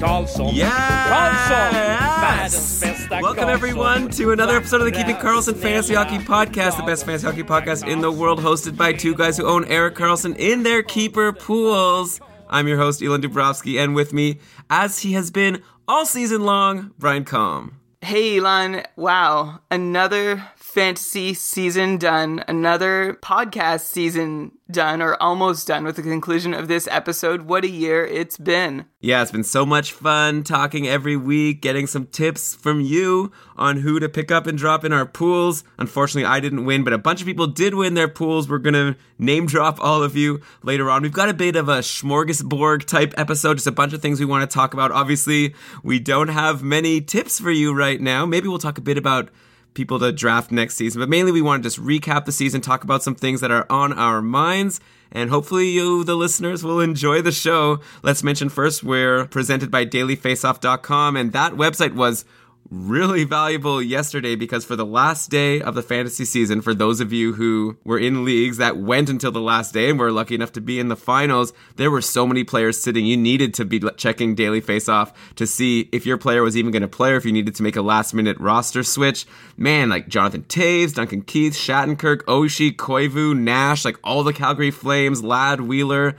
Karlsson, Yes! Karlsson, världens bästa Welcome Karlsson. everyone to another episode of the Keeping Karlsson Fantasy Hockey Podcast, the best fantasy hockey podcast in the world, hosted by two guys who own Erik Karlsson in their keeper pools. I'm your host, Elon Dubrovsky, and with me, as he has been all season long, Brian Combe. Hey Elon, wow, another fantasy season done, another podcast season done, or almost done with the conclusion of this episode. What a year it's been. Yeah, it's been so much fun talking every week, getting some tips from you on who to pick up and drop in our pools. Unfortunately, I didn't win, but a bunch of people did win their pools. We're to name drop all of you later on. We've got a bit of a smorgasbord type episode, just a bunch of things we want to talk about. Obviously, we don't have many tips for you right now. Maybe we'll talk a bit about people to draft next season, but mainly we want to just recap the season, talk about some things that are on our minds, and hopefully you, the listeners, will enjoy the show. Let's mention first we're presented by dailyfaceoff.com, and that website was really valuable yesterday because for the last day of the fantasy season, for those of you who were in leagues that went until the last day and were lucky enough to be in the finals, there were so many players sitting. You needed to be checking Daily Faceoff to see if your player was even going to play or if you needed to make a last minute roster switch. Man, like Jonathan Toews, Duncan Keith, Shattenkirk, Oshie, Koivu, Nash, like all the Calgary Flames, Ladd, Wheeler.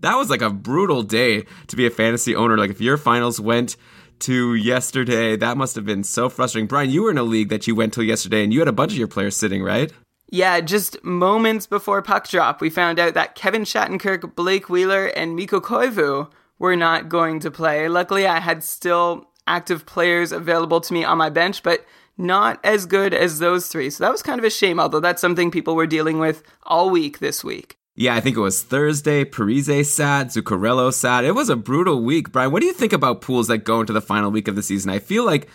That was like a brutal day to be a fantasy owner. Like if your finals went to yesterday. That must have been so frustrating. Brian, you were in a league that you went till yesterday and you had a bunch of your players sitting, right? Yeah, just moments before puck drop, we found out that Kevin Shattenkirk, Blake Wheeler, and Mikko Koivu were not going to play. Luckily, I had still active players available to me on my bench, but not as good as those three. So that was kind of a shame, although that's something people were dealing with all week this week. Yeah, I think it was Thursday. Parise sat, Zuccarello sat. It was a brutal week. Brian, what do you think about pools that go into the final week of the season? I feel like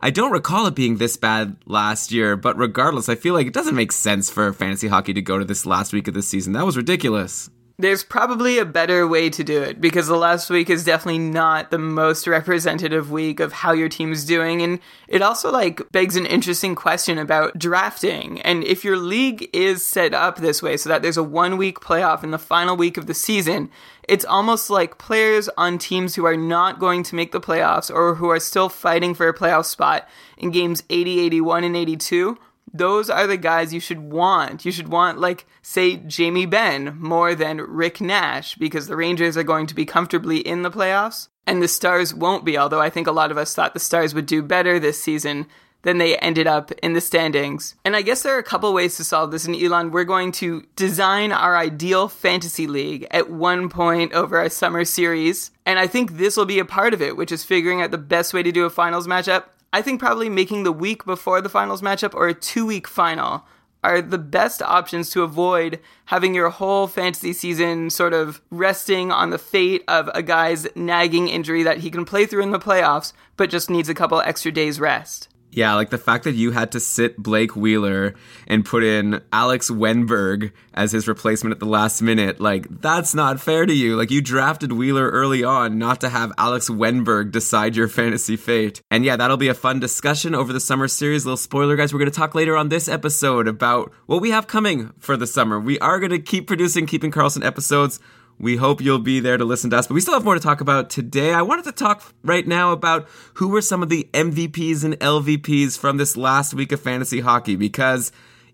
I don't recall it being this bad last year, but regardless, I feel like it doesn't make sense for fantasy hockey to go to this last week of the season. That was ridiculous. There's probably a better way to do it because the last week is definitely not the most representative week of how your team's doing. And it also like begs an interesting question about drafting. And if your league is set up this way so that there's a one week playoff in the final week of the season, it's almost like players on teams who are not going to make the playoffs or who are still fighting for a playoff spot in games 80, 81, and 82 those are the guys you should want. You should want, like, say, Jamie Benn more than Rick Nash because the Rangers are going to be comfortably in the playoffs and the Stars won't be, although I think a lot of us thought the Stars would do better this season than they ended up in the standings. And I guess there are a couple ways to solve this. And Elon, we're going to design our ideal fantasy league at one point over our summer series. And I think this will be a part of it, which is figuring out the best way to do a finals matchup. I think probably making the week before the finals matchup or a two week final are the best options to avoid having your whole fantasy season sort of resting on the fate of a guy's nagging injury that he can play through in the playoffs, but just needs a couple extra days rest. Yeah, like the fact that you had to sit Blake Wheeler and put in Alex Wennberg as his replacement at the last minute, like that's not fair to you. Like you drafted Wheeler early on not to have Alex Wennberg decide your fantasy fate. And yeah, that'll be a fun discussion over the summer series. Little spoiler guys, we're going to talk later on this episode about what we have coming for the summer. We are going to keep producing Keeping Karlsson episodes We hope you'll be there to listen to us, but we still have more to talk about today. I wanted to talk right now about who were some of the MVPs and LVPs from this last week of fantasy hockey because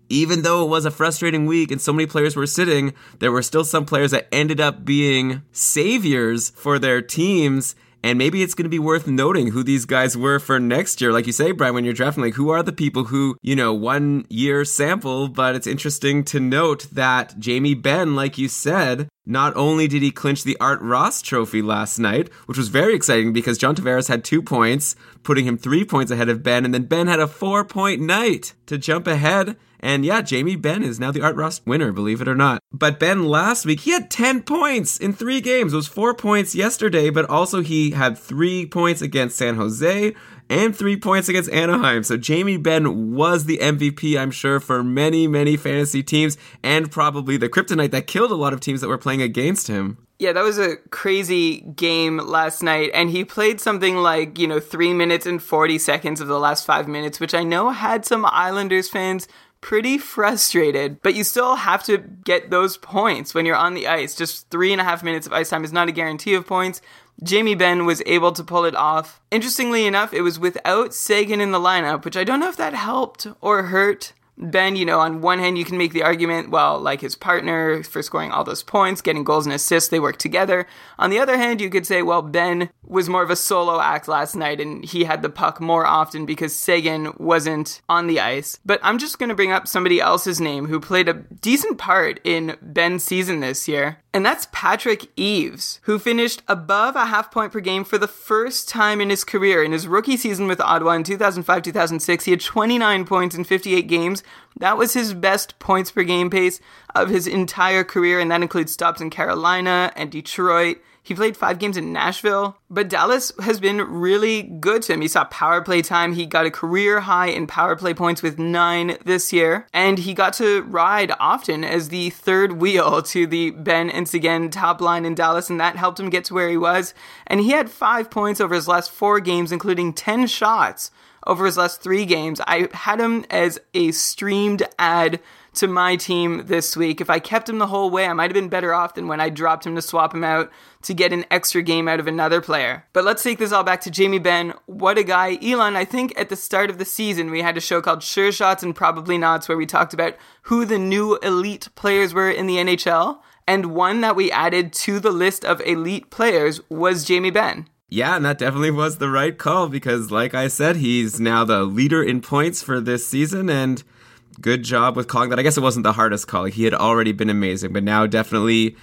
even though it was a frustrating week and so many players were sitting, there were still some players that ended up being saviors for their teams. And maybe it's going to be worth noting who these guys were for next year. Like you say, Brian, when you're drafting, like who are the people who, you know, one year sample, but it's interesting to note that Jamie Benn, like you said, not only did he clinch the Art Ross trophy last night, which was very exciting because John Tavares had two points, putting him three points ahead of Benn. and then Benn had a four point night to jump ahead. And yeah, Jamie Benn is now the Art Ross winner, believe it or not. But Benn last week, he had 10 points in three games. It was four points yesterday, but also he had three points against San Jose and three points against Anaheim. So Jamie Benn was the MVP, I'm sure, for many, many fantasy teams and probably the kryptonite that killed a lot of teams that were playing against him. Yeah, that was a crazy game last night, and he played something like, you know, three minutes and 40 seconds of the last five minutes, which I know had some Islanders fans pretty frustrated, but you still have to get those points when you're on the ice. Just three and a half minutes of ice time is not a guarantee of points. Jamie Benn was able to pull it off. Interestingly enough, it was without Seguin in the lineup, which I don't know if that helped or hurt. Benn, you know, on one hand, you can make the argument, well, like his partner for scoring all those points, getting goals and assists, they work together. On the other hand, you could say, well, Benn was more of a solo act last night and he had the puck more often because Seguin wasn't on the ice. But I'm just going to bring up somebody else's name who played a decent part in Benn's season this year. And that's Patrick Eaves, who finished above a half point per game for the first time in his career. In his rookie season with Ottawa in 2005 2006, he had 29 points in 58 games. That was his best points per game pace of his entire career, and that includes stops in Carolina and Detroit. He played five games in Nashville, but Dallas has been really good to him. He saw power play time. He got a career high in power play points with nine this year, and he got to ride often as the third wheel to the Benn and Seguin top line in Dallas, and that helped him get to where he was. And he had five points over his last four games, including 10 shots over his last three games. I had him as a streamed ad to my team this week. If I kept him the whole way, I might have been better off than when I dropped him to swap him out to get an extra game out of another player. But let's take this all back to Jamie Benn. What a guy. Elon, I think at the start of the season, we had a show called Sure Shots and Probably Nots where we talked about who the new elite players were in the NHL. And one that we added to the list of elite players was Jamie Benn. Yeah, and that definitely was the right call because, like I said, he's now the leader in points for this season, and good job with calling that. I guess it wasn't the hardest call. He had already been amazing, but now definitely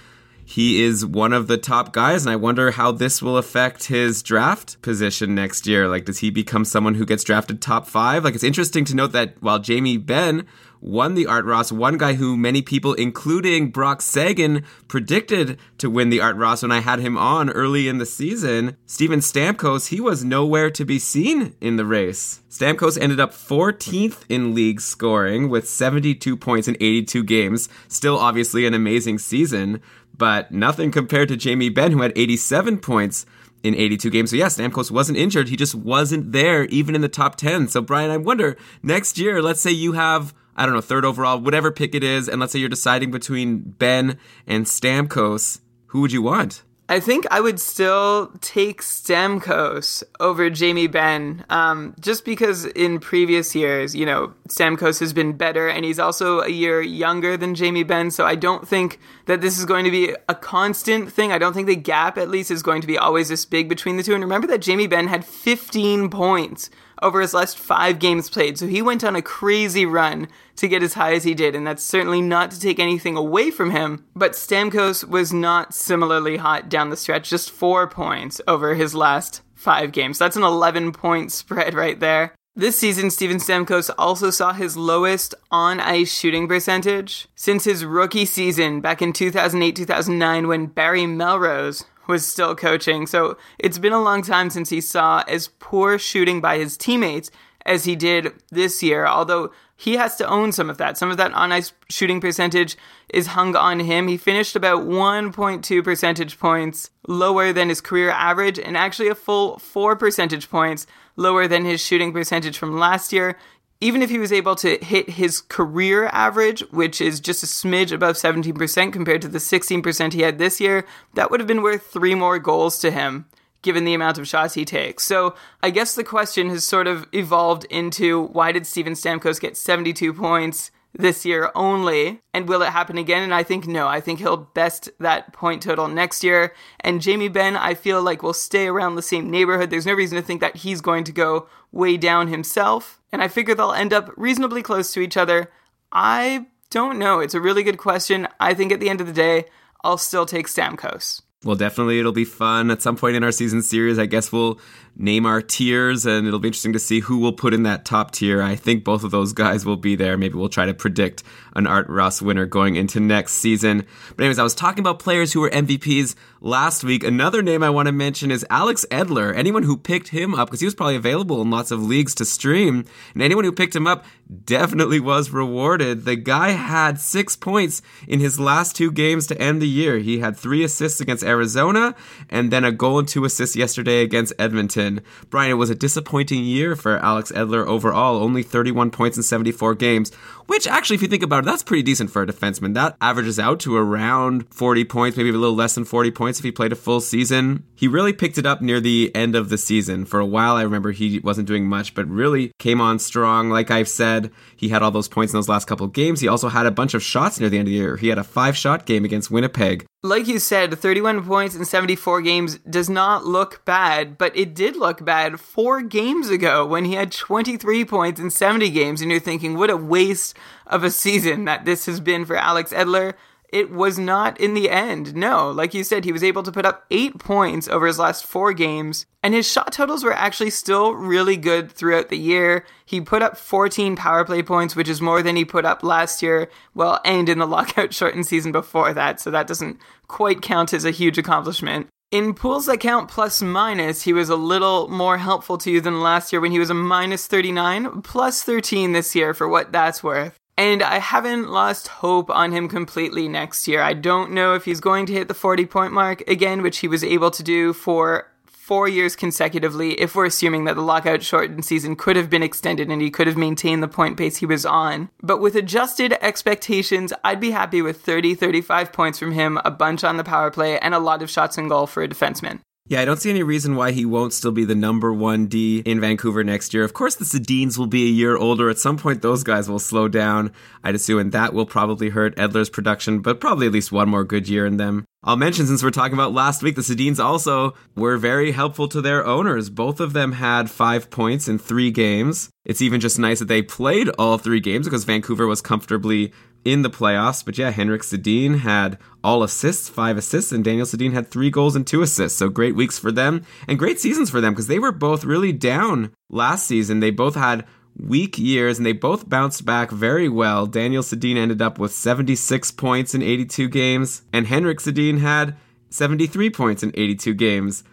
he is one of the top guys, and I wonder how this will affect his draft position next year. Like, does he become someone who gets drafted top five? Like, it's interesting to note that while Jamie Benn won the Art Ross, one guy who many people, including Brock Sagan, predicted to win the Art Ross when I had him on early in the season, Steven Stamkos, he was nowhere to be seen in the race. Stamkos ended up 14th in league scoring with 72 points in 82 games. Still, obviously, an amazing season, but nothing compared to Jamie Benn, who had 87 points in 82 games. So yeah, Stamkos wasn't injured. He just wasn't there even in the top 10. So Brian, I wonder next year, let's say you have I don't know, third overall, whatever pick it is, and let's say you're deciding between Benn and Stamkos, who would you want? I think I would still take Stamkos over Jamie Benn, um, just because in previous years, you know, Stamkos has been better, and he's also a year younger than Jamie Benn. So I don't think that this is going to be a constant thing. I don't think the gap, at least, is going to be always this big between the two. And remember that Jamie Benn had 15 points over his last five games played. So he went on a crazy run to get as high as he did, and that's certainly not to take anything away from him. But Stamkos was not similarly hot down the stretch, just four points over his last five games. That's an 11 point spread right there. This season, Steven Stamkos also saw his lowest on ice shooting percentage since his rookie season back in 2008 2009 when Barry Melrose was still coaching. So it's been a long time since he saw as poor shooting by his teammates as he did this year, although he has to own some of that. Some of that on ice shooting percentage is hung on him. He finished about 1.2 percentage points lower than his career average, and actually a full 4 percentage points lower than his shooting percentage from last year. Even if he was able to hit his career average, which is just a smidge above 17% compared to the 16% he had this year, that would have been worth three more goals to him, given the amount of shots he takes. So I guess the question has sort of evolved into why did Steven Stamkos get 72 points? This year only. And will it happen again? And I think no. I think he'll best that point total next year. And Jamie Benn, I feel like will stay around the same neighborhood. There's no reason to think that he's going to go way down himself. And I figure they'll end up reasonably close to each other. I don't know. It's a really good question. I think at the end of the day, I'll still take Stamkos. Well, definitely it'll be fun at some point in our season series. I guess we'll name our tiers, and it'll be interesting to see who will put in that top tier. I think both of those guys will be there. Maybe we'll try to predict an Art Ross winner going into next season. But anyways, I was talking about players who were MVPs last week. Another name I want to mention is Alex Edler. Anyone who picked him up, because he was probably available in lots of leagues to stream, and anyone who picked him up definitely was rewarded. The guy had six points in his last two games to end the year. He had three assists against Arizona, and then a goal and two assists yesterday against Edmonton. Brian, it was a disappointing year for Alex Edler overall, only 31 points in 74 games, which actually, if you think about it, that's pretty decent for a defenseman. That averages out to around 40 points, maybe a little less than 40 points if he played a full season. He really picked it up near the end of the season. For a while, I remember he wasn't doing much, but really came on strong. Like I've said, he had all those points in those last couple of games. He also had a bunch of shots near the end of the year. He had a five shot game against Winnipeg. Like you said, 31 points in 74 games does not look bad, but it did look bad four games ago when he had 23 points in 70 games, and you're thinking, what a waste of a season that this has been for Alex Edler. It was not in the end. No, like you said, he was able to put up eight points over his last four games, and his shot totals were actually still really good throughout the year. He put up 14 power play points, which is more than he put up last year, well, and in the lockout shortened season before that, so that doesn't quite count as a huge accomplishment. In pools that count plus minus, he was a little more helpful to you than last year when he was a minus 39, plus 13 this year for what that's worth. And I haven't lost hope on him completely next year. I don't know if he's going to hit the 40 point mark again, which he was able to do for four years consecutively, if we're assuming that the lockout shortened season could have been extended and he could have maintained the point pace he was on. But with adjusted expectations, I'd be happy with 30, 35 points from him, a bunch on the power play, and a lot of shots in goal for a defenseman. Yeah, I don't see any reason why he won't still be the number one D in Vancouver next year. Of course, the Sedins will be a year older. At some point, those guys will slow down, I'd assume, and that will probably hurt Edler's production, but probably at least one more good year in them. I'll mention, since we're talking about last week, the Sedins also were very helpful to their owners. Both of them had five points in three games. It's even just nice that they played all three games because Vancouver was comfortably in the playoffs. But yeah, Henrik Sedin had all assists, five assists, and Daniel Sedin had three goals and two assists. So great weeks for them and great seasons for them because they were both really down last season. They both had weak years and they both bounced back very well. Daniel Sedin ended up with 76 points in 82 games, and Henrik Sedin had 73 points in 82 games.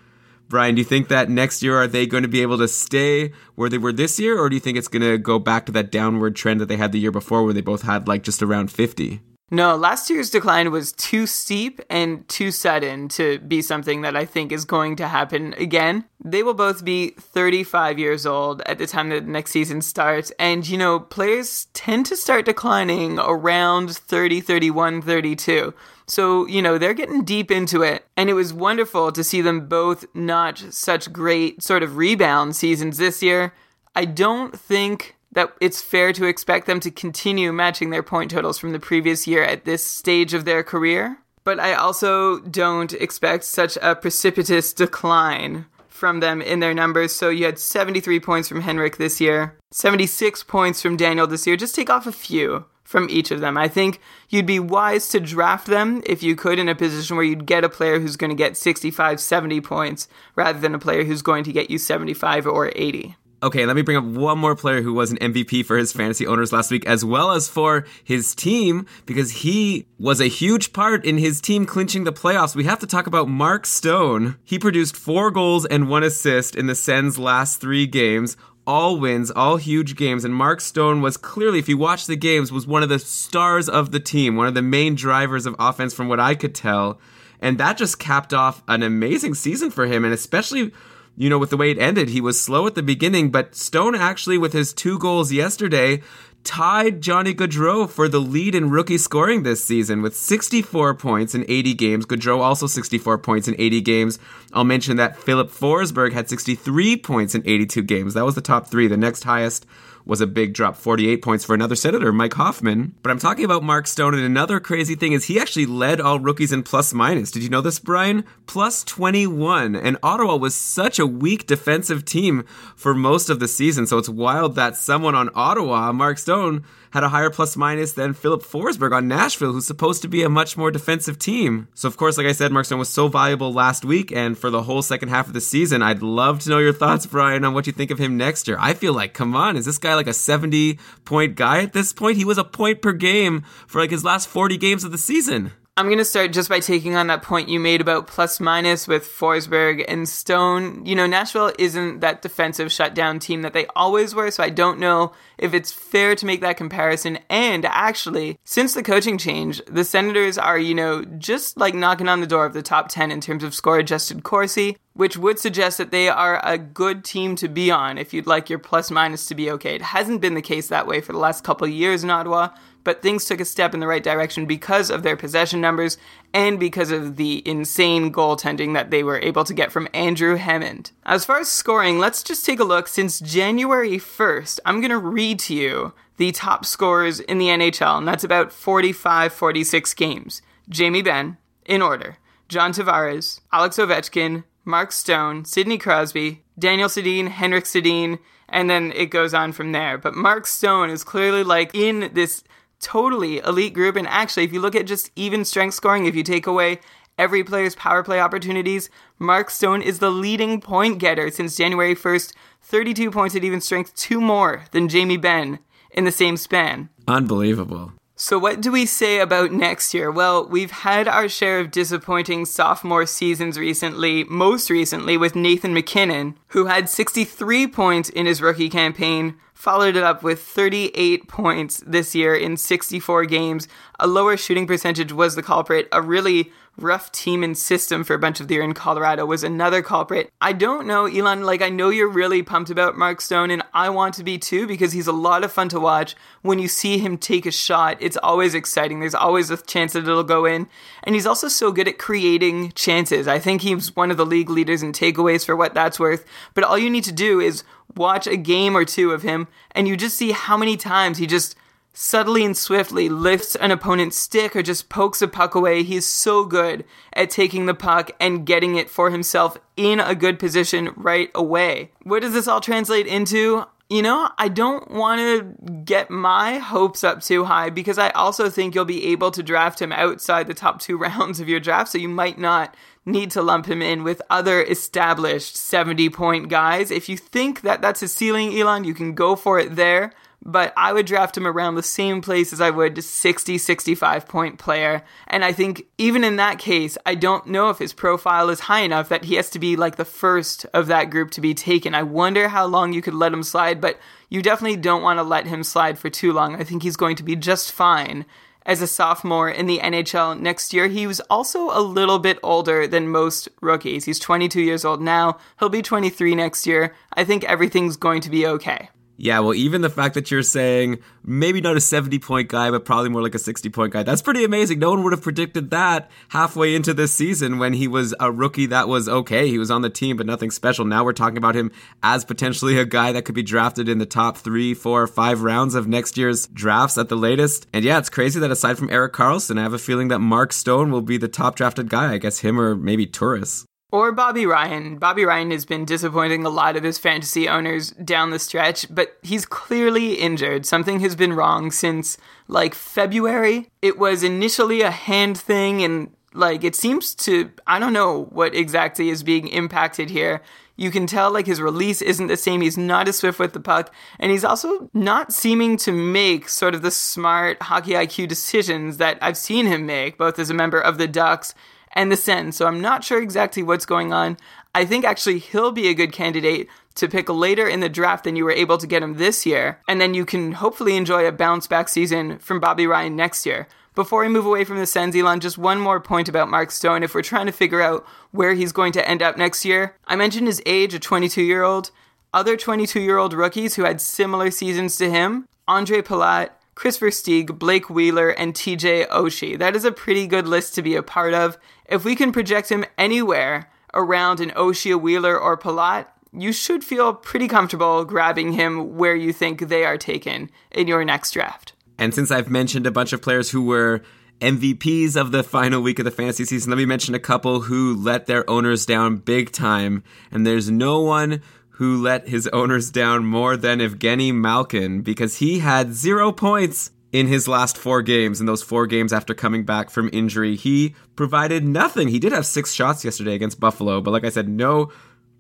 Brian, do you think that next year are they going to be able to stay where they were this year, or do you think it's going to go back to that downward trend that they had the year before, where they both had like just around 50? No, last year's decline was too steep and too sudden to be something that I think is going to happen again. They will both be 35 years old at the time that the next season starts. And, you know, players tend to start declining around 30, 31, 32. So, you know, they're getting deep into it. And it was wonderful to see them both notch such great sort of rebound seasons this year. I don't think that it's fair to expect them to continue matching their point totals from the previous year at this stage of their career. But I also don't expect such a precipitous decline from them in their numbers. So you had 73 points from Henrik this year, 76 points from Daniel this year. Just take off a few from each of them. I think you'd be wise to draft them if you could in a position where you'd get a player who's going to get 65, 70 points rather than a player who's going to get you 75 or 80. Okay, let me bring up one more player who was an MVP for his fantasy owners last week, as well as for his team, because he was a huge part in his team clinching the playoffs. We have to talk about Mark Stone. He produced four goals and one assist in the Sens' last three games. All wins, all huge games, and Mark Stone was clearly, if you watch the games, was one of the stars of the team, one of the main drivers of offense from what I could tell. And that just capped off an amazing season for him, and especially you know, with the way it ended, he was slow at the beginning, but Stone actually, with his two goals yesterday, tied Johnny Gaudreau for the lead in rookie scoring this season with 64 points in 80 games. Gaudreau also 64 points in 80 games. I'll mention that Filip Forsberg had 63 points in 82 games. That was the top three. The next highest was a big drop, 48 points for another senator, Mike Hoffman. But I'm talking about Mark Stone, and another crazy thing is he actually led all rookies in plus minus. Did you know this, Brian? Plus 21. And Ottawa was such a weak defensive team for most of the season, so it's wild that someone on Ottawa, Mark Stone, had a higher plus minus than Filip Forsberg on Nashville, who's supposed to be a much more defensive team. So, of course, like I said, Mark Stone was so valuable last week, and for the whole second half of the season, I'd love to know your thoughts, Brian, on what you think of him next year. I feel like, come on, is this guy like a 70 point guy at this point? He was a point per game for like his last 40 games of the season. I'm going to start just by taking on that point you made about plus minus with Forsberg and Stone. You know, Nashville isn't that defensive shutdown team that they always were, so I don't know if it's fair to make that comparison. And actually, since the coaching change, the Senators are, you know, just like knocking on the door of the top 10 in terms of score adjusted Corsi, which would suggest that they are a good team to be on if you'd like your plus minus to be okay. It hasn't been the case that way for the last couple years in Ottawa but things took a step in the right direction because of their possession numbers and because of the insane goaltending that they were able to get from Andrew Hammond. As far as scoring, let's just take a look. Since January 1st, I'm going to read to you the top scorers in the NHL, and that's about 45 46 games. Jamie Benn, in order John Tavares, Alex Ovechkin, Mark Stone, Sidney Crosby, Daniel Sedin, Henrik Sedin, and then it goes on from there. But Mark Stone is clearly like in this totally elite group. And actually, if you look at just even strength scoring, if you take away every player's power play opportunities, Mark Stone is the leading point getter since January 1st, 32 points at even strength, two more than Jamie Benn in the same span. Unbelievable. So, what do we say about next year? Well, we've had our share of disappointing sophomore seasons recently, most recently with Nathan MacKinnon, who had 63 points in his rookie campaign, followed it up with 38 points this year in 64 games. A lower shooting percentage was the culprit. A really rough team and system for a bunch of the year in Colorado was another culprit. I don't know, Elon, like I know you're really pumped about Mark Stone and I want to be too because he's a lot of fun to watch. When you see him take a shot, it's always exciting. There's always a chance that it'll go in. And he's also so good at creating chances. I think he's one of the league leaders in takeaways for what that's worth. But all you need to do is watch a game or two of him and you just see how many times he just subtly and swiftly lifts an opponent's stick or just pokes a puck away. He's so good at taking the puck and getting it for himself in a good position right away. What does this all translate into? You know, I don't want to get my hopes up too high because I also think you'll be able to draft him outside the top two rounds of your draft, so you might not need to lump him in with other established 70 point guys. If you think that that's his ceiling, Elon, you can go for it there but I would draft him around the same place as I would a 60, 65 point player. And I think even in that case, I don't know if his profile is high enough that he has to be like the first of that group to be taken. I wonder how long you could let him slide, but you definitely don't want to let him slide for too long. I think he's going to be just fine as a sophomore in the NHL next year. He was also a little bit older than most rookies. He's 22 years old now. He'll be 23 next year. I think everything's going to be okay. Yeah, well, even the fact that you're saying maybe not a 70 point guy, but probably more like a 60 point guy, that's pretty amazing. No one would have predicted that halfway into this season when he was a rookie that was okay. He was on the team, but nothing special. Now we're talking about him as potentially a guy that could be drafted in the top three, four, five rounds of next year's drafts at the latest. And yeah, it's crazy that aside from Erik Karlsson, I have a feeling that Mark Stone will be the top drafted guy. I guess him or maybe Turris. Or Bobby Ryan. Bobby Ryan has been disappointing a lot of his fantasy owners down the stretch, but he's clearly injured. Something has been wrong since like February. It was initially a hand thing, and like it seems to, I don't know what exactly is being impacted here. You can tell like his release isn't the same. He's not as swift with the puck, and he's also not seeming to make sort of the smart hockey IQ decisions that I've seen him make, both as a member of the Ducks and the Sens. So I'm not sure exactly what's going on. I think actually he'll be a good candidate to pick later in the draft than you were able to get him this year, and then you can hopefully enjoy a bounce back season from Bobby Ryan next year. Before we move away from the Sens, Elon, just one more point about Mark Stone. If we're trying to figure out where he's going to end up next year, I mentioned his age, a 22 year old. Other 22 year old rookies who had similar seasons to him Andre Palat, Kris Stieg, Blake Wheeler, and TJ Oshie. That is a pretty good list to be a part of. If we can project him anywhere around an Oshie, Wheeler, or Palat, you should feel pretty comfortable grabbing him where you think they are taken in your next draft. And since I've mentioned a bunch of players who were MVPs of the final week of the fantasy season, let me mention a couple who let their owners down big time. And there's no one who let his owners down more than Evgeny Malkin because he had zero points in his last four games. In those four games after coming back from injury, he provided nothing. He did have six shots yesterday against Buffalo, but like I said, no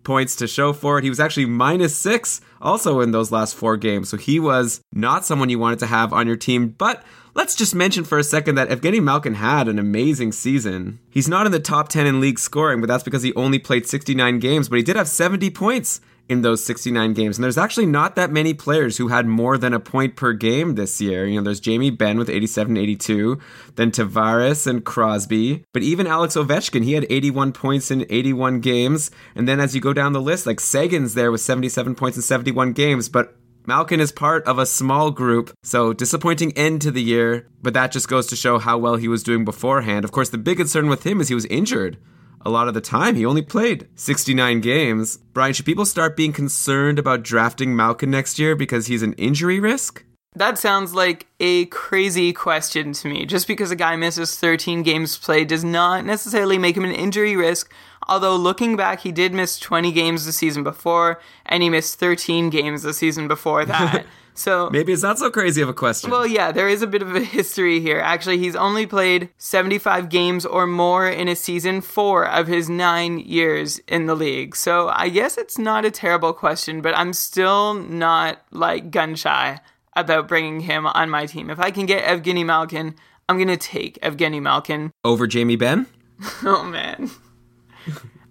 points to show for it. He was actually minus six also in those last four games. So he was not someone you wanted to have on your team. But let's just mention for a second that Evgeny Malkin had an amazing season. He's not in the top 10 in league scoring, but that's because he only played 69 games, but he did have 70 points in those 69 games. And there's actually not that many players who had more than a point per game this year. You know, there's Jamie Benn with 87 82, then Tavares and Crosby. But even Alex Ovechkin, he had 81 points in 81 games. And then as you go down the list, like Seguin's there with 77 points in 71 games. But Malkin is part of a small group, so disappointing end to the year, but that just goes to show how well he was doing beforehand. Of course, the big concern with him is he was injured a lot of the time. He only played 69 games. Brian, should people start being concerned about drafting Malkin next year because he's an injury risk? That sounds like a crazy question to me. Just because a guy misses 13 games played does not necessarily make him an injury risk. Although looking back, he did miss 20 games the season before, and he missed 13 games the season before that. So maybe it's not so crazy of a question. Well, yeah, there is a bit of a history here. Actually, he's only played 75 games or more in a season, four of his nine years in the league. So I guess it's not a terrible question, but I'm still not like gun shy about bringing him on my team. If I can get Evgeny Malkin, I'm gonna take Evgeny Malkin over Jamie Benn. oh man.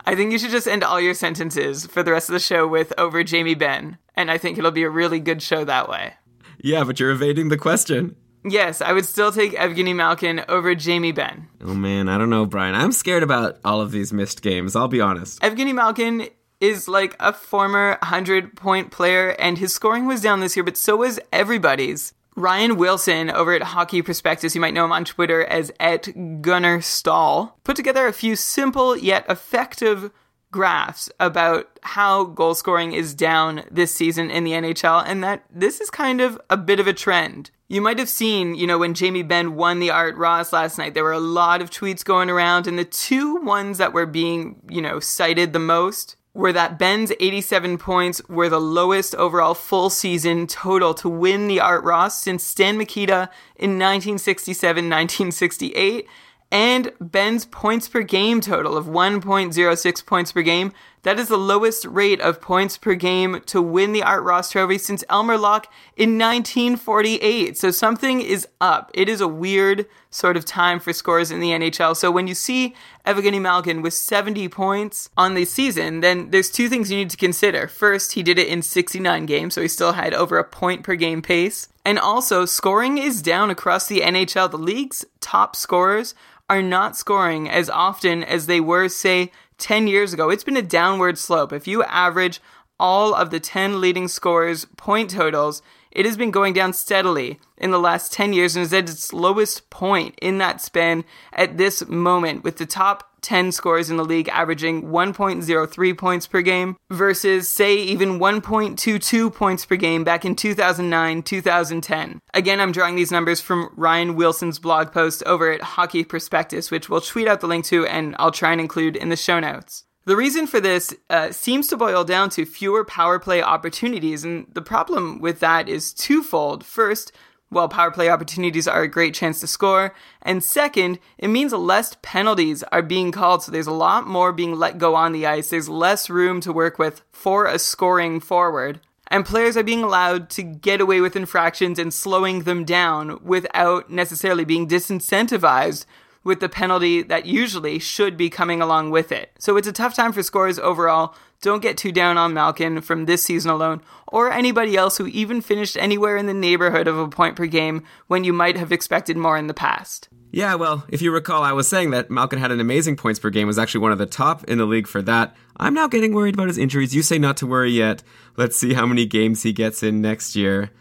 I think you should just end all your sentences for the rest of the show with over Jamie Benn, and I think it'll be a really good show that way. Yeah, but you're evading the question. Yes, I would still take Evgeny Malkin over Jamie Benn. Oh man, I don't know, Brian. I'm scared about all of these missed games, I'll be honest. Evgeny Malkin is like a former 100 point player, and his scoring was down this year, but so was everybody's. Ryan Wilson over at Hockey Prospectus, you might know him on Twitter as at Gunnar Stahl, put together a few simple yet effective graphs about how goal scoring is down this season in the NHL and that this is kind of a bit of a trend. You might have seen, you know, when Jamie Benn won the Art Ross last night, there were a lot of tweets going around, and the two ones that were being, you know, cited the most were that Benn's 87 points were the lowest overall full season total to win the Art Ross since Stan Mikita in 1967 1968, and Benn's points per game total of 1.06 points per game that is the lowest rate of points per game to win the Art Ross Trophy since Elmer Lach in 1948. So something is up. It is a weird sort of time for scores in the NHL. So when you see Evgeny Malkin with 70 points on the season, then there's two things you need to consider. First, he did it in 69 games, so he still had over a point per game pace. And also, scoring is down across the NHL. The league's top scorers are not scoring as often as they were, say, 10 years ago. It's been a downward slope. If you average all of the 10 leading scorers' point totals, it has been going down steadily in the last 10 years and is at its lowest point in that span at this moment, with the top 10 scores in the league averaging 1.03 points per game versus, say, even 1.22 points per game back in 2009 2010. Again, I'm drawing these numbers from Ryan Wilson's blog post over at Hockey Prospectus, which we'll tweet out the link to and I'll try and include in the show notes. The reason for this uh, seems to boil down to fewer power play opportunities, and the problem with that is twofold. First, well, power play opportunities are a great chance to score. And second, it means less penalties are being called, so there's a lot more being let go on the ice. There's less room to work with for a scoring forward. And players are being allowed to get away with infractions and slowing them down without necessarily being disincentivized with the penalty that usually should be coming along with it. So it's a tough time for scorers overall. Don't get too down on Malkin from this season alone, or anybody else who even finished anywhere in the neighborhood of a point per game when you might have expected more in the past. Yeah, well, if you recall, I was saying that Malkin had an amazing points per game, was actually one of the top in the league for that. I'm now getting worried about his injuries. You say not to worry yet. Let's see how many games he gets in next year.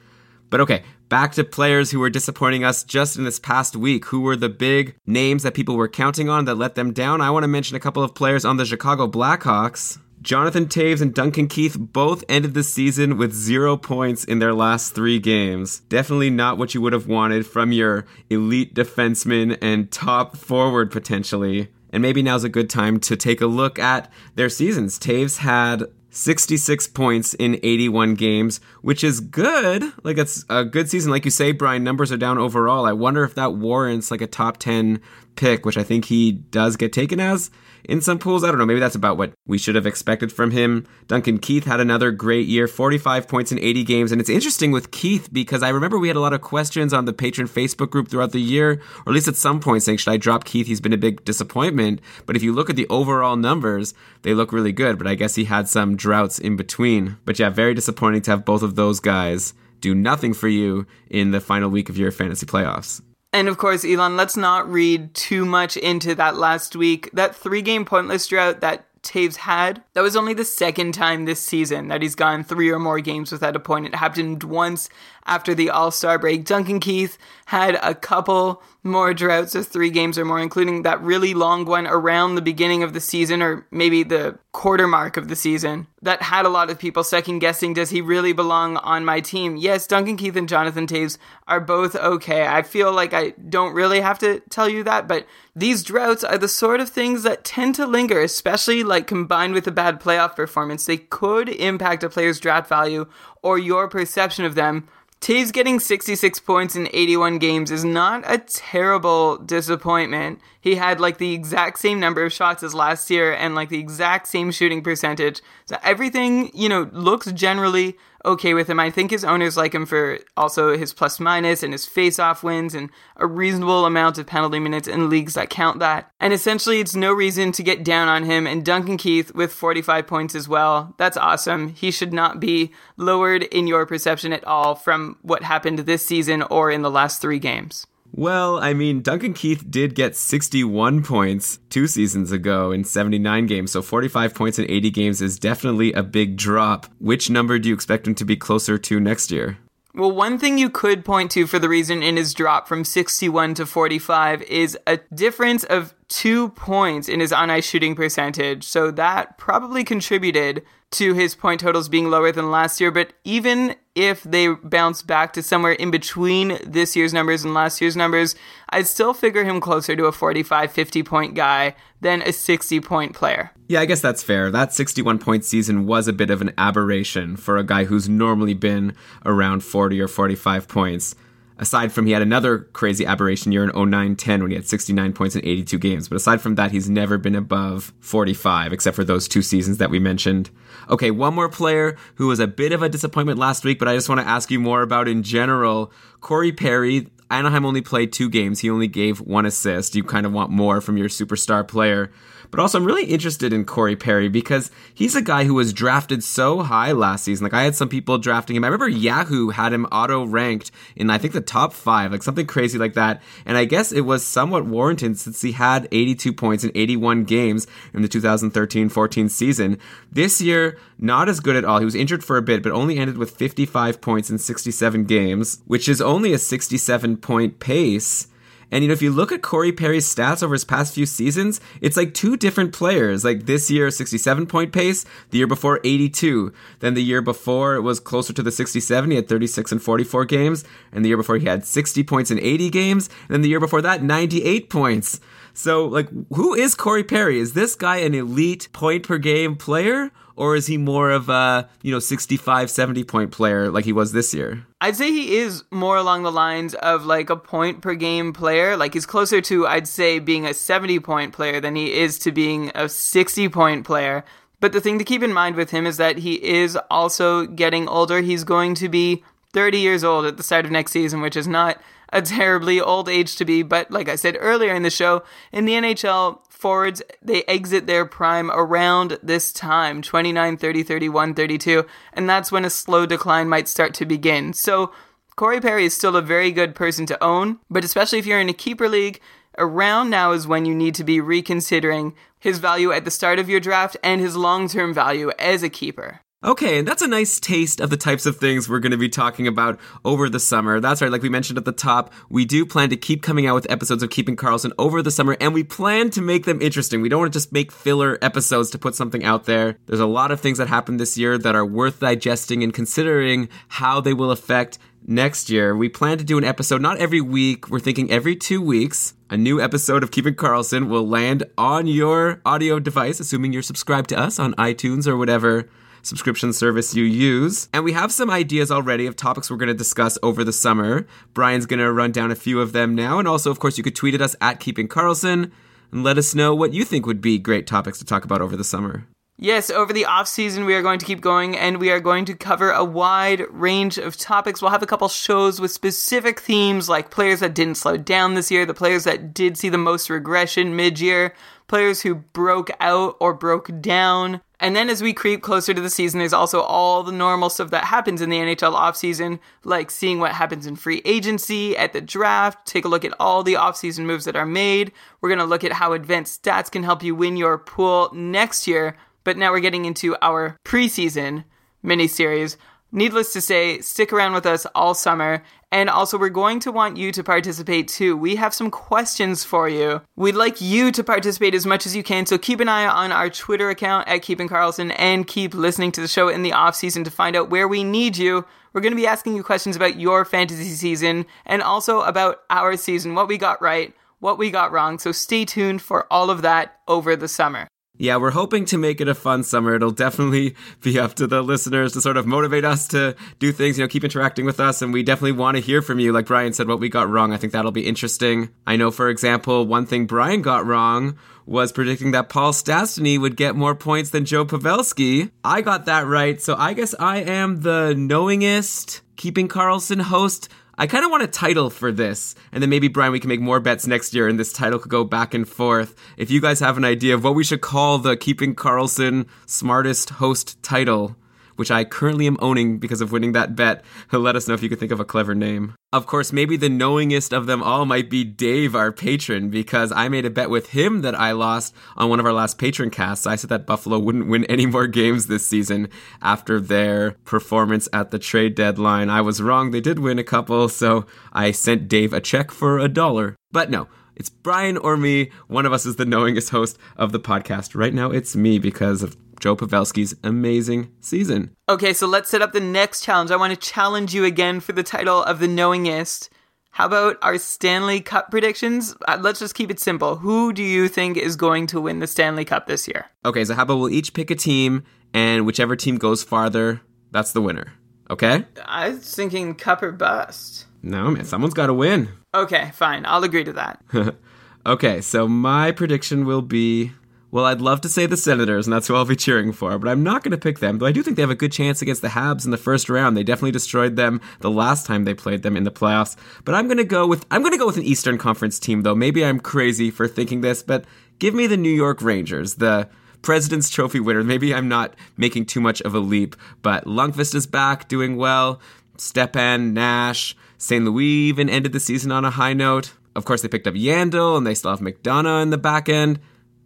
But okay, back to players who were disappointing us just in this past week. Who were the big names that people were counting on that let them down? I want to mention a couple of players on the Chicago Blackhawks. Jonathan Toews and Duncan Keith both ended the season with zero points in their last three games. Definitely not what you would have wanted from your elite defenseman and top forward potentially. And maybe now's a good time to take a look at their seasons. Toews had 66 points in 81 games, which is good. Like it's a good season. Like you say, Brian, numbers are down overall. I wonder if that warrants like a top 10 pick, which I think he does get taken as in some pools. I don't know. Maybe that's about what we should have expected from him. Duncan Keith had another great year, 45 points in 80 games. And it's interesting with Keith because I remember we had a lot of questions on the patron Facebook group throughout the year, or at least at some point saying, should I drop Keith? He's been a big disappointment. But if you look at the overall numbers, they look really good. But I guess he had some droughts in between. But yeah, very disappointing to have both of those guys do nothing for you in the final week of your fantasy playoffs. And of course, Elon, let's not read too much into that last week. That three game pointless drought that Toews had, that was only the second time this season that he's gone three or more games without a point. It happened once after the All Star break. Duncan Keith had a couple more droughts of three games or more, including that really long one around the beginning of the season or maybe the quarter mark of the season that had a lot of people second guessing does he really belong on my team? Yes, Duncan Keith and Jonathan Toews are both okay. I feel like I don't really have to tell you that, but these droughts are the sort of things that tend to linger, especially like combined with a bad playoff performance. They could impact a player's draft value or your perception of them Toews getting 66 points in 81 games is not a terrible disappointment. He had like the exact same number of shots as last year and like the exact same shooting percentage. So everything, you know, looks generally okay with him. I think his owners like him for also his plus minus and his face off wins and a reasonable amount of penalty minutes in leagues that count that. And essentially, it's no reason to get down on him. And Duncan Keith with 45 points as well. That's awesome. He should not be lowered in your perception at all from what happened this season or in the last three games. Well, I mean, Duncan Keith did get 61 points two seasons ago in 79 games, so 45 points in 80 games is definitely a big drop. Which number do you expect him to be closer to next year? Well, one thing you could point to for the reason in his drop from 61 to 45 is a difference of two points in his on ice shooting percentage. So that probably contributed to his point totals being lower than last year. But even if they bounce back to somewhere in between this year's numbers and last year's numbers, I'd still figure him closer to a 45, 50 point guy than a 60 point player. Yeah, I guess that's fair. That 61 point season was a bit of an aberration for a guy who's normally been around 40 or 45 points aside from he had another crazy aberration year in 09-10 when he had 69 points in 82 games. But aside from that he's never been above 45 except for those two seasons that we mentioned. Okay one more player who was a bit of a disappointment last week but i just want to ask you more about in general. Corey perry anaheim only played two games. He only gave one assist. You kind of want more from your superstar player but also, I'm really interested in Corey Perry because he's a guy who was drafted so high last season. Like, I had some people drafting him. I remember Yahoo had him auto ranked in, I think, the top five, like something crazy like that. And I guess it was somewhat warranted since he had 82 points in 81 games in the 2013 14 season. This year, not as good at all. He was injured for a bit, but only ended with 55 points in 67 games, which is only a 67 point pace. And you know, if you look at Corey Perry's stats over his past few seasons, it's like two different players. Like this year, 67 point pace. The year before, 82. Then the year before, it was closer to the 67. He had 36 and 44 games. And the year before, he had 60 points in 80 games. And then the year before that, 98 points. So, like, who is Corey Perry? Is this guy an elite point per game player? Or is he more of a, you know, 65, 70 point player like he was this year? I'd say he is more along the lines of like a point per game player. Like he's closer to, I'd say, being a 70 point player than he is to being a 60 point player. But the thing to keep in mind with him is that he is also getting older. He's going to be 30 years old at the start of next season, which is not a terribly old age to be. But like I said earlier in the show, in the NHL, forwards, they exit their prime around this time 29, 30, 31, 32. And that's when a slow decline might start to begin. So Corey Perry is still a very good person to own, but especially if you're in a keeper league, around now is when you need to be reconsidering his value at the start of your draft and his long term value as a keeper. Okay, and that's a nice taste of the types of things we're going to be talking about over the summer. That's right, like we mentioned at the top, we do plan to keep coming out with episodes of Keeping Karlsson over the summer, and we plan to make them interesting. We don't want to just make filler episodes to put something out there. There's a lot of things that happened this year that are worth digesting and considering how they will affect next year. We plan to do an episode not every week, we're thinking every two weeks. A new episode of Keeping Karlsson will land on your audio device, assuming you're subscribed to us on iTunes or whatever subscription service you use. And we have some ideas already of topics we're going to discuss over the summer. Brian's going to run down a few of them now. And also, of course, you could tweet at us at Keeping Karlsson and let us know what you think would be great topics to talk about over the summer. Yes, over the off season, we are going to keep going and we are going to cover a wide range of topics. We'll have a couple shows with specific themes like players that didn't slow down this year, the players that did see the most regression mid year, players who broke out or broke down. And then as we creep closer to the season, there's also all the normal stuff that happens in the NHL offseason, like seeing what happens in free agency, at the draft, take a look at all the offseason moves that are made. We're going to look at how advanced stats can help you win your pool next year. But now we're getting into our preseason mini series. Needless to say, stick around with us all summer. And also, we're going to want you to participate too. We have some questions for you. We'd like you to participate as much as you can, so keep an eye on our Twitter account at Keeping Karlsson and keep listening to the show in the off season to find out where we need you. We're going to be asking you questions about your fantasy season and also about our season, what we got right, what we got wrong. So stay tuned for all of that over the summer. Yeah, we're hoping to make it a fun summer. It'll definitely be up to the listeners to sort of motivate us to do things, you know, keep interacting with us. And we definitely want to hear from you. Like Brian said, what we got wrong. I think that'll be interesting. I know, for example, one thing Brian got wrong was predicting that Paul Stastny would get more points than Joe Pavelski. I got that right. So I guess I am the knowingest keeping Karlsson host. I kind of want a title for this, and then maybe Brian, we can make more bets next year, and this title could go back and forth. If you guys have an idea of what we should call the Keeping Karlsson Smartest Host title, which I currently am owning because of winning that bet, let us know if you could think of a clever name. Of course, maybe the knowingest of them all might be Dave, our patron, because I made a bet with him that I lost on one of our last patron casts. I said that Buffalo wouldn't win any more games this season after their performance at the trade deadline. I was wrong. They did win a couple, so I sent Dave a check for a dollar. But no, it's Brian or me. One of us is the knowingest host of the podcast. Right now, it's me because of Joe Pavelski's amazing season. Okay, so let's set up the next challenge. I want to challenge you again for the title of the knowingest. How about our Stanley Cup predictions? Uh, let's just keep it simple. Who do you think is going to win the Stanley Cup this year? Okay, so how about we'll each pick a team, and whichever team goes farther, that's the winner. Okay? I was thinking Cup or bust. No, man, someone's got to win. Okay, fine. I'll agree to that. okay, so my prediction will be well, I'd love to say the Senators, and that's who I'll be cheering for, but I'm not going to pick them. Though I do think they have a good chance against the Habs in the first round. They definitely destroyed them the last time they played them in the playoffs. But I'm going to go with I'm going to go with an Eastern Conference team, though. Maybe I'm crazy for thinking this, but give me the New York Rangers, the President's Trophy winner. Maybe I'm not making too much of a leap, but Lundqvist is back, doing well. Stepan, Nash, St. Louis even ended the season on a high note. Of course, they picked up Yandle, and they still have McDonagh in the back end.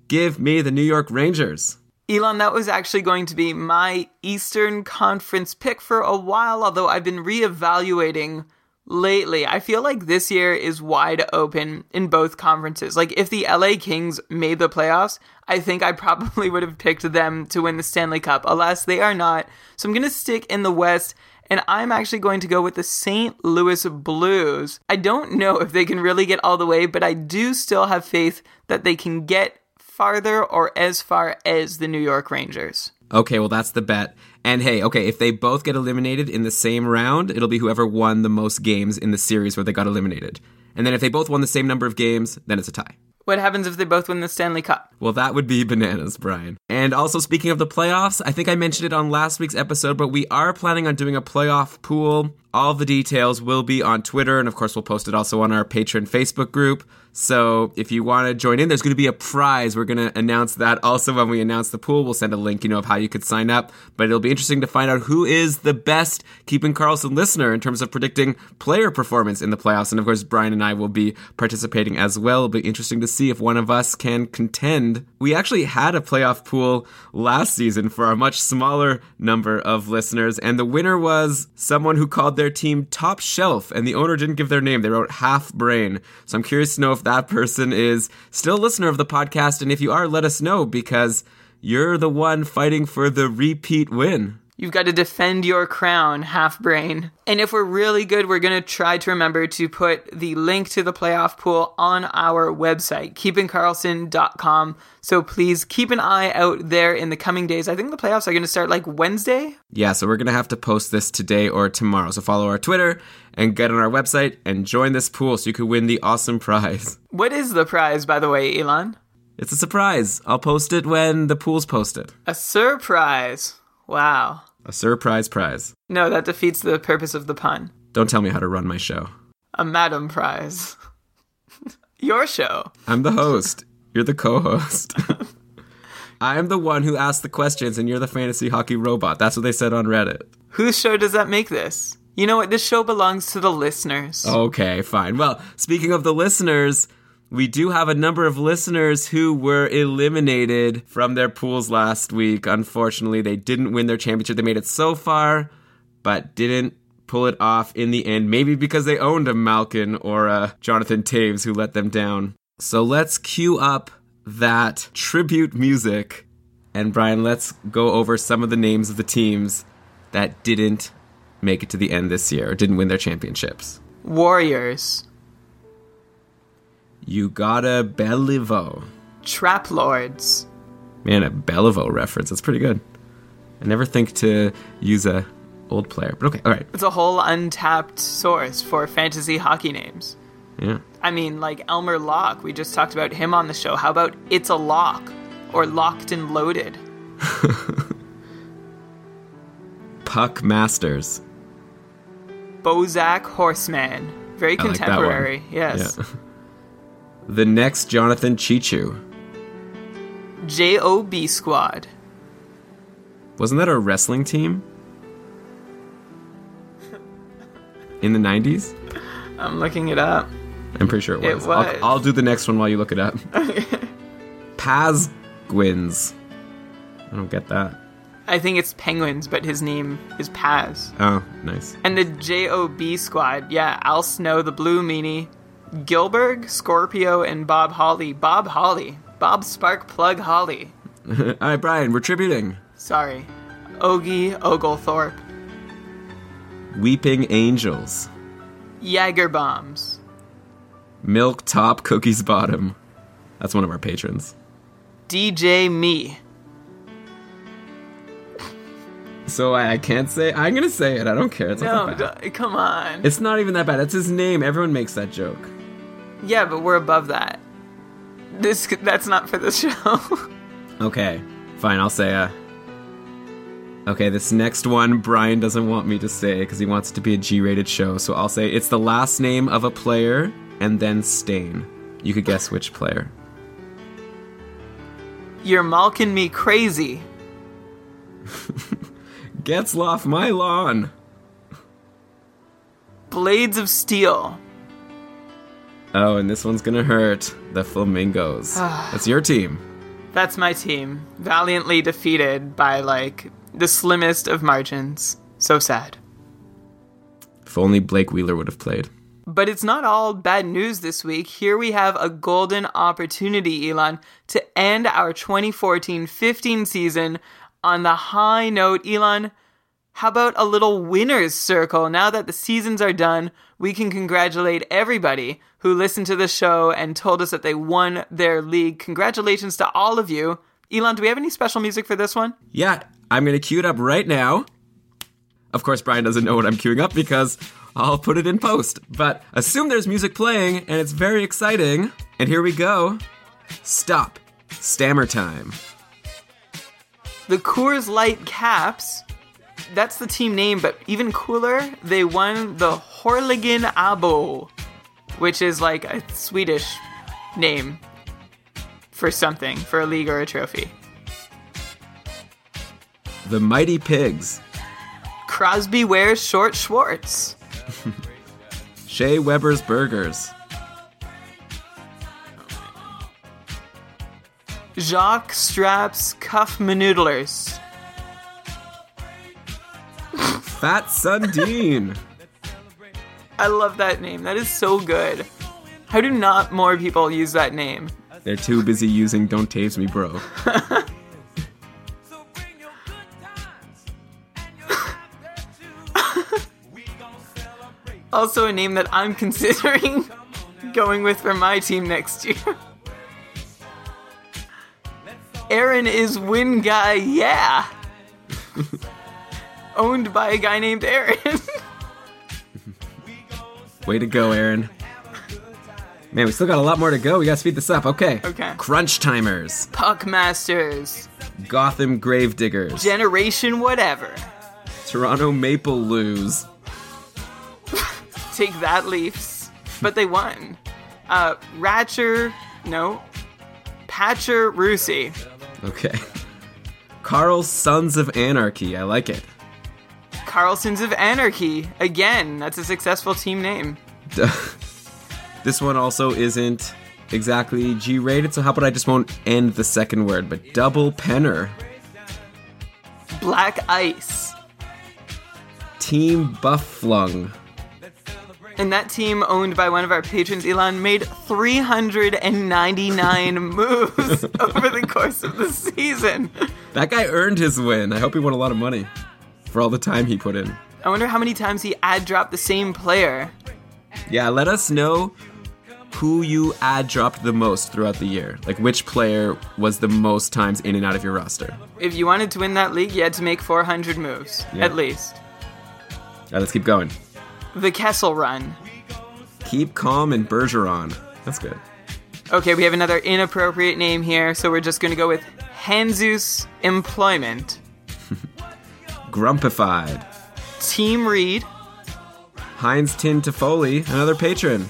Give me the New York Rangers. Elon, that was actually going to be my Eastern Conference pick for a while, although I've been reevaluating lately. I feel like this year is wide open in both conferences. Like, if the LA Kings made the playoffs, I think I probably would have picked them to win the Stanley Cup. Alas, they are not. So I'm going to stick in the West and I'm actually going to go with the St. Louis Blues. I don't know if they can really get all the way, but I do still have faith that they can get farther or as far as the New York Rangers. Okay, well, that's the bet. And hey, okay, if they both get eliminated in the same round, it'll be whoever won the most games in the series where they got eliminated. And then if they both won the same number of games, then it's a tie. What happens if they both win the Stanley Cup? Well, that would be bananas, Brian. And also, speaking of the playoffs, I think I mentioned it on last week's episode, but we are planning on doing a playoff pool All the details will be on Twitter, and of course, we'll post it also on our Patreon Facebook group. So if you want to join in, there's going to be a prize. We're going to announce that also when we announce the pool. We'll send a link, you know, of how you could sign up. But it'll be interesting to find out who is the best Keeping Karlsson listener in terms of predicting player performance in the playoffs. And of course, Brian and I will be participating as well. It'll be interesting to see if one of us can contend. We actually had a playoff pool last season for a much smaller number of listeners, and the winner was someone who called their team Top Shelf, and the owner didn't give their name. They wrote Half Brain. So I'm curious to know if that person is still a listener of the podcast. And if you are, let us know because you're the one fighting for the repeat win. You've got to defend your crown, half brain. And if we're really good, we're going to try to remember to put the link to the playoff pool on our website, keepingkarlsson.com. So please keep an eye out there in the coming days. I think the playoffs are going to start like Wednesday. Yeah, so we're going to have to post this today or tomorrow. So follow our Twitter and get on our website and join this pool so you could win the awesome prize. What is the prize, by the way, Elon? It's a surprise. I'll post it when the pool's posted. A surprise. Wow. A surprise prize. No, that defeats the purpose of the pun. Don't tell me how to run my show. A madam prize. Your show. I'm the host. You're the co host. I am the one who asked the questions, and you're the fantasy hockey robot. That's what they said on Reddit. Whose show does that make this? You know what? This show belongs to the listeners. Okay, fine. Well, speaking of the listeners, we do have a number of listeners who were eliminated from their pools last week. Unfortunately, they didn't win their championship. They made it so far, but didn't pull it off in the end. Maybe because they owned a Malkin or a Jonathan Toews who let them down. So let's cue up that tribute music. And Brian, let's go over some of the names of the teams that didn't make it to the end this year or didn't win their championships. Warriors. You got a Beliveau. Trap Lords. Man, a Beliveau reference. That's pretty good. I never think to use a old player, but okay, all right. It's a whole untapped source for fantasy hockey names. Yeah. I mean, like Elmer Lach, we just talked about him on the show. How about It's a Lock? Or Locked and Loaded? Puck Masters. Bozak Horseman. Very I like contemporary. yes. Yeah. The next Jonathan Cheechoo. J.O.B. Squad. Wasn't that a wrestling team? In the 90s? I'm looking it up. I'm pretty sure it It was. was. I'll, I'll do the next one while you look it up. Paz Pazguins. I don't get that. I think it's Penguins, but his name is Paz. Oh, nice. And the J.O.B. Squad, yeah, Al Snow, the Blue Meanie, Gillberg, Scorpio, and Bob Holly. Bob Holly. Bob Spark Plug Holly. All right, Brian, we're tributing. Sorry. Ogie Oglethorpe. Weeping Angels. Jager Bombs. Milk Top Cookies Bottom. That's one of our patrons. DJ Me. So I, I can't say. I'm gonna say it. I don't care. It's No, d- come on. It's not even that bad. That's his name. Everyone makes that joke. Yeah, but we're above that. This that's not for the show. Okay, fine. I'll say. Uh, okay, this next one Brian doesn't want me to say because he wants it to be a G-rated show. So I'll say it's the last name of a player and then stain. You could guess which player. You're malking me crazy. Gets off my lawn. Blades of Steel. Oh, and this one's gonna hurt. The Flamingos. Ah. That's your team. That's my team. Valiantly defeated by like the slimmest of margins. So sad. If only Blake Wheeler would have played. But it's not all bad news this week. Here we have a golden opportunity, Elon, to end our 2014 15 season on the high note. Elon, how about a little winner's circle? Now that the seasons are done, we can congratulate everybody who listened to the show and told us that they won their league. Congratulations to all of you. Elon, do we have any special music for this one? Yeah, I'm gonna cue it up right now. Of course, Brian doesn't know what I'm queuing up because I'll put it in post. But assume there's music playing and it's very exciting. And here we go. Stop. Stammer time. The Coors Light Caps that's the team name, but even cooler, they won the Horligan Abo, which is like a Swedish name for something, for a league or a trophy. The Mighty Pigs. Crosby wears short Schwartz. Shea Weber's Burgers. Jacques Straps Cuff Manoodlers. Fat Sundin. I love that name. That is so good. How do not more people use that name? They're too busy using Don't Tase Me Bro. Also, a name that I'm considering going with for my team next year. Aaron is win guy, yeah. Owned by a guy named Aaron. Way to go, Aaron. Man, we still got a lot more to go. We gotta speed this up. Okay. Okay. Crunch Timers. Puck Masters. Gotham Gravediggers. Generation whatever. Toronto Maple Loos. Take that, Leafs. But they won. Uh, Ratcher, no. Patcher Rusi. Okay. Carl's Sons of Anarchy. I like it. Carlsons of Anarchy. Again, that's a successful team name. This one also isn't exactly G rated, so how about I just won't end the second word, but Double Penner. Black Ice. Team Bufflung. And that team, owned by one of our patrons, Elon, made 399 moves over the course of the season. That guy earned his win. I hope he won a lot of money for all the time he put in. I wonder how many times he ad dropped the same player. Yeah, let us know who you ad dropped the most throughout the year. Like which player was the most times in and out of your roster. If you wanted to win that league, you had to make 400 moves, Yeah. at least. All right, let's keep going. The Kessel Run. Keep calm and Bergeron. That's good. Okay, we have another inappropriate name here, so we're just gonna go with Hanzus Employment. Grumpified. Team Reed. Heinz Tin Toffoli, another patron.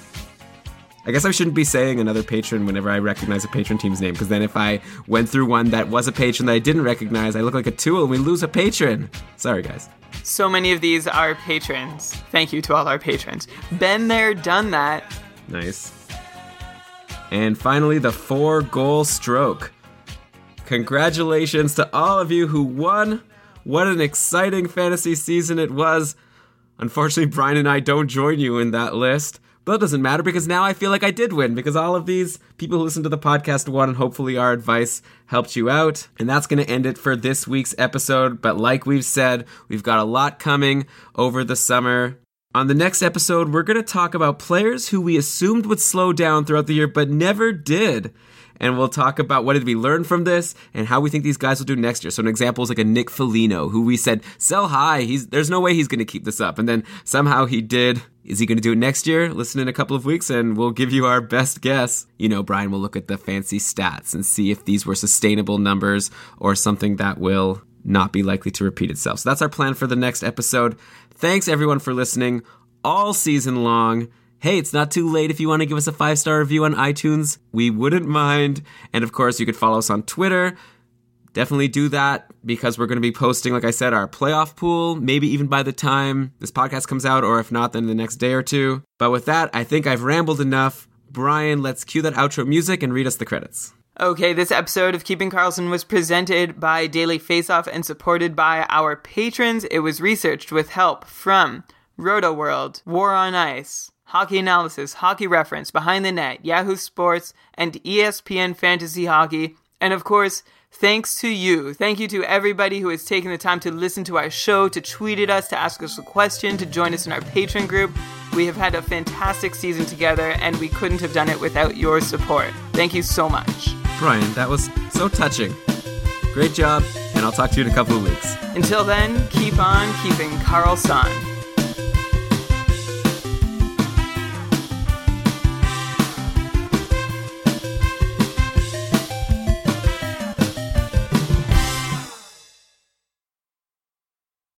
I guess I shouldn't be saying another patron whenever I recognize a patron team's name, because then if I went through one that was a patron that I didn't recognize, I look like a tool and we lose a patron. Sorry, guys. So many of these are patrons. Thank you to all our patrons. Been there, done that. Nice. And finally, the four goal stroke. Congratulations to all of you who won. What an exciting fantasy season it was. Unfortunately, Brian and I don't join you in that list. But that doesn't matter because now I feel like I did win because all of these people who listen to the podcast won and hopefully our advice helped you out. And that's going to end it for this week's episode. But like we've said, we've got a lot coming over the summer. On the next episode, we're going to talk about players who we assumed would slow down throughout the year but never did. And we'll talk about what did we learn from this and how we think these guys will do next year. So an example is like a Nick Foligno, who we said sell high. He's there's no way he's going to keep this up, and then somehow he did. Is he going to do it next year? Listen in a couple of weeks, and we'll give you our best guess. You know, Brian will look at the fancy stats and see if these were sustainable numbers or something that will not be likely to repeat itself. So that's our plan for the next episode. Thanks everyone for listening all season long. Hey, it's not too late if you want to give us a five star review on iTunes. We wouldn't mind. And of course, you could follow us on Twitter. Definitely do that because we're going to be posting, like I said, our playoff pool, maybe even by the time this podcast comes out, or if not, then the next day or two. But with that, I think I've rambled enough. Brian, let's cue that outro music and read us the credits. Okay, this episode of Keeping Karlsson was presented by Daily Faceoff and supported by our patrons. It was researched with help from Roto World, War on Ice, Hockey Analysis, Hockey Reference, Behind the Net, Yahoo Sports, and ESPN Fantasy Hockey. And of course, thanks to you. Thank you to everybody who has taken the time to listen to our show, to tweet at us, to ask us a question, to join us in our patron group. We have had a fantastic season together, and we couldn't have done it without your support. Thank you so much. Brian, that was so touching. Great job, and I'll talk to you in a couple of weeks. Until then, keep on keeping Karlsson.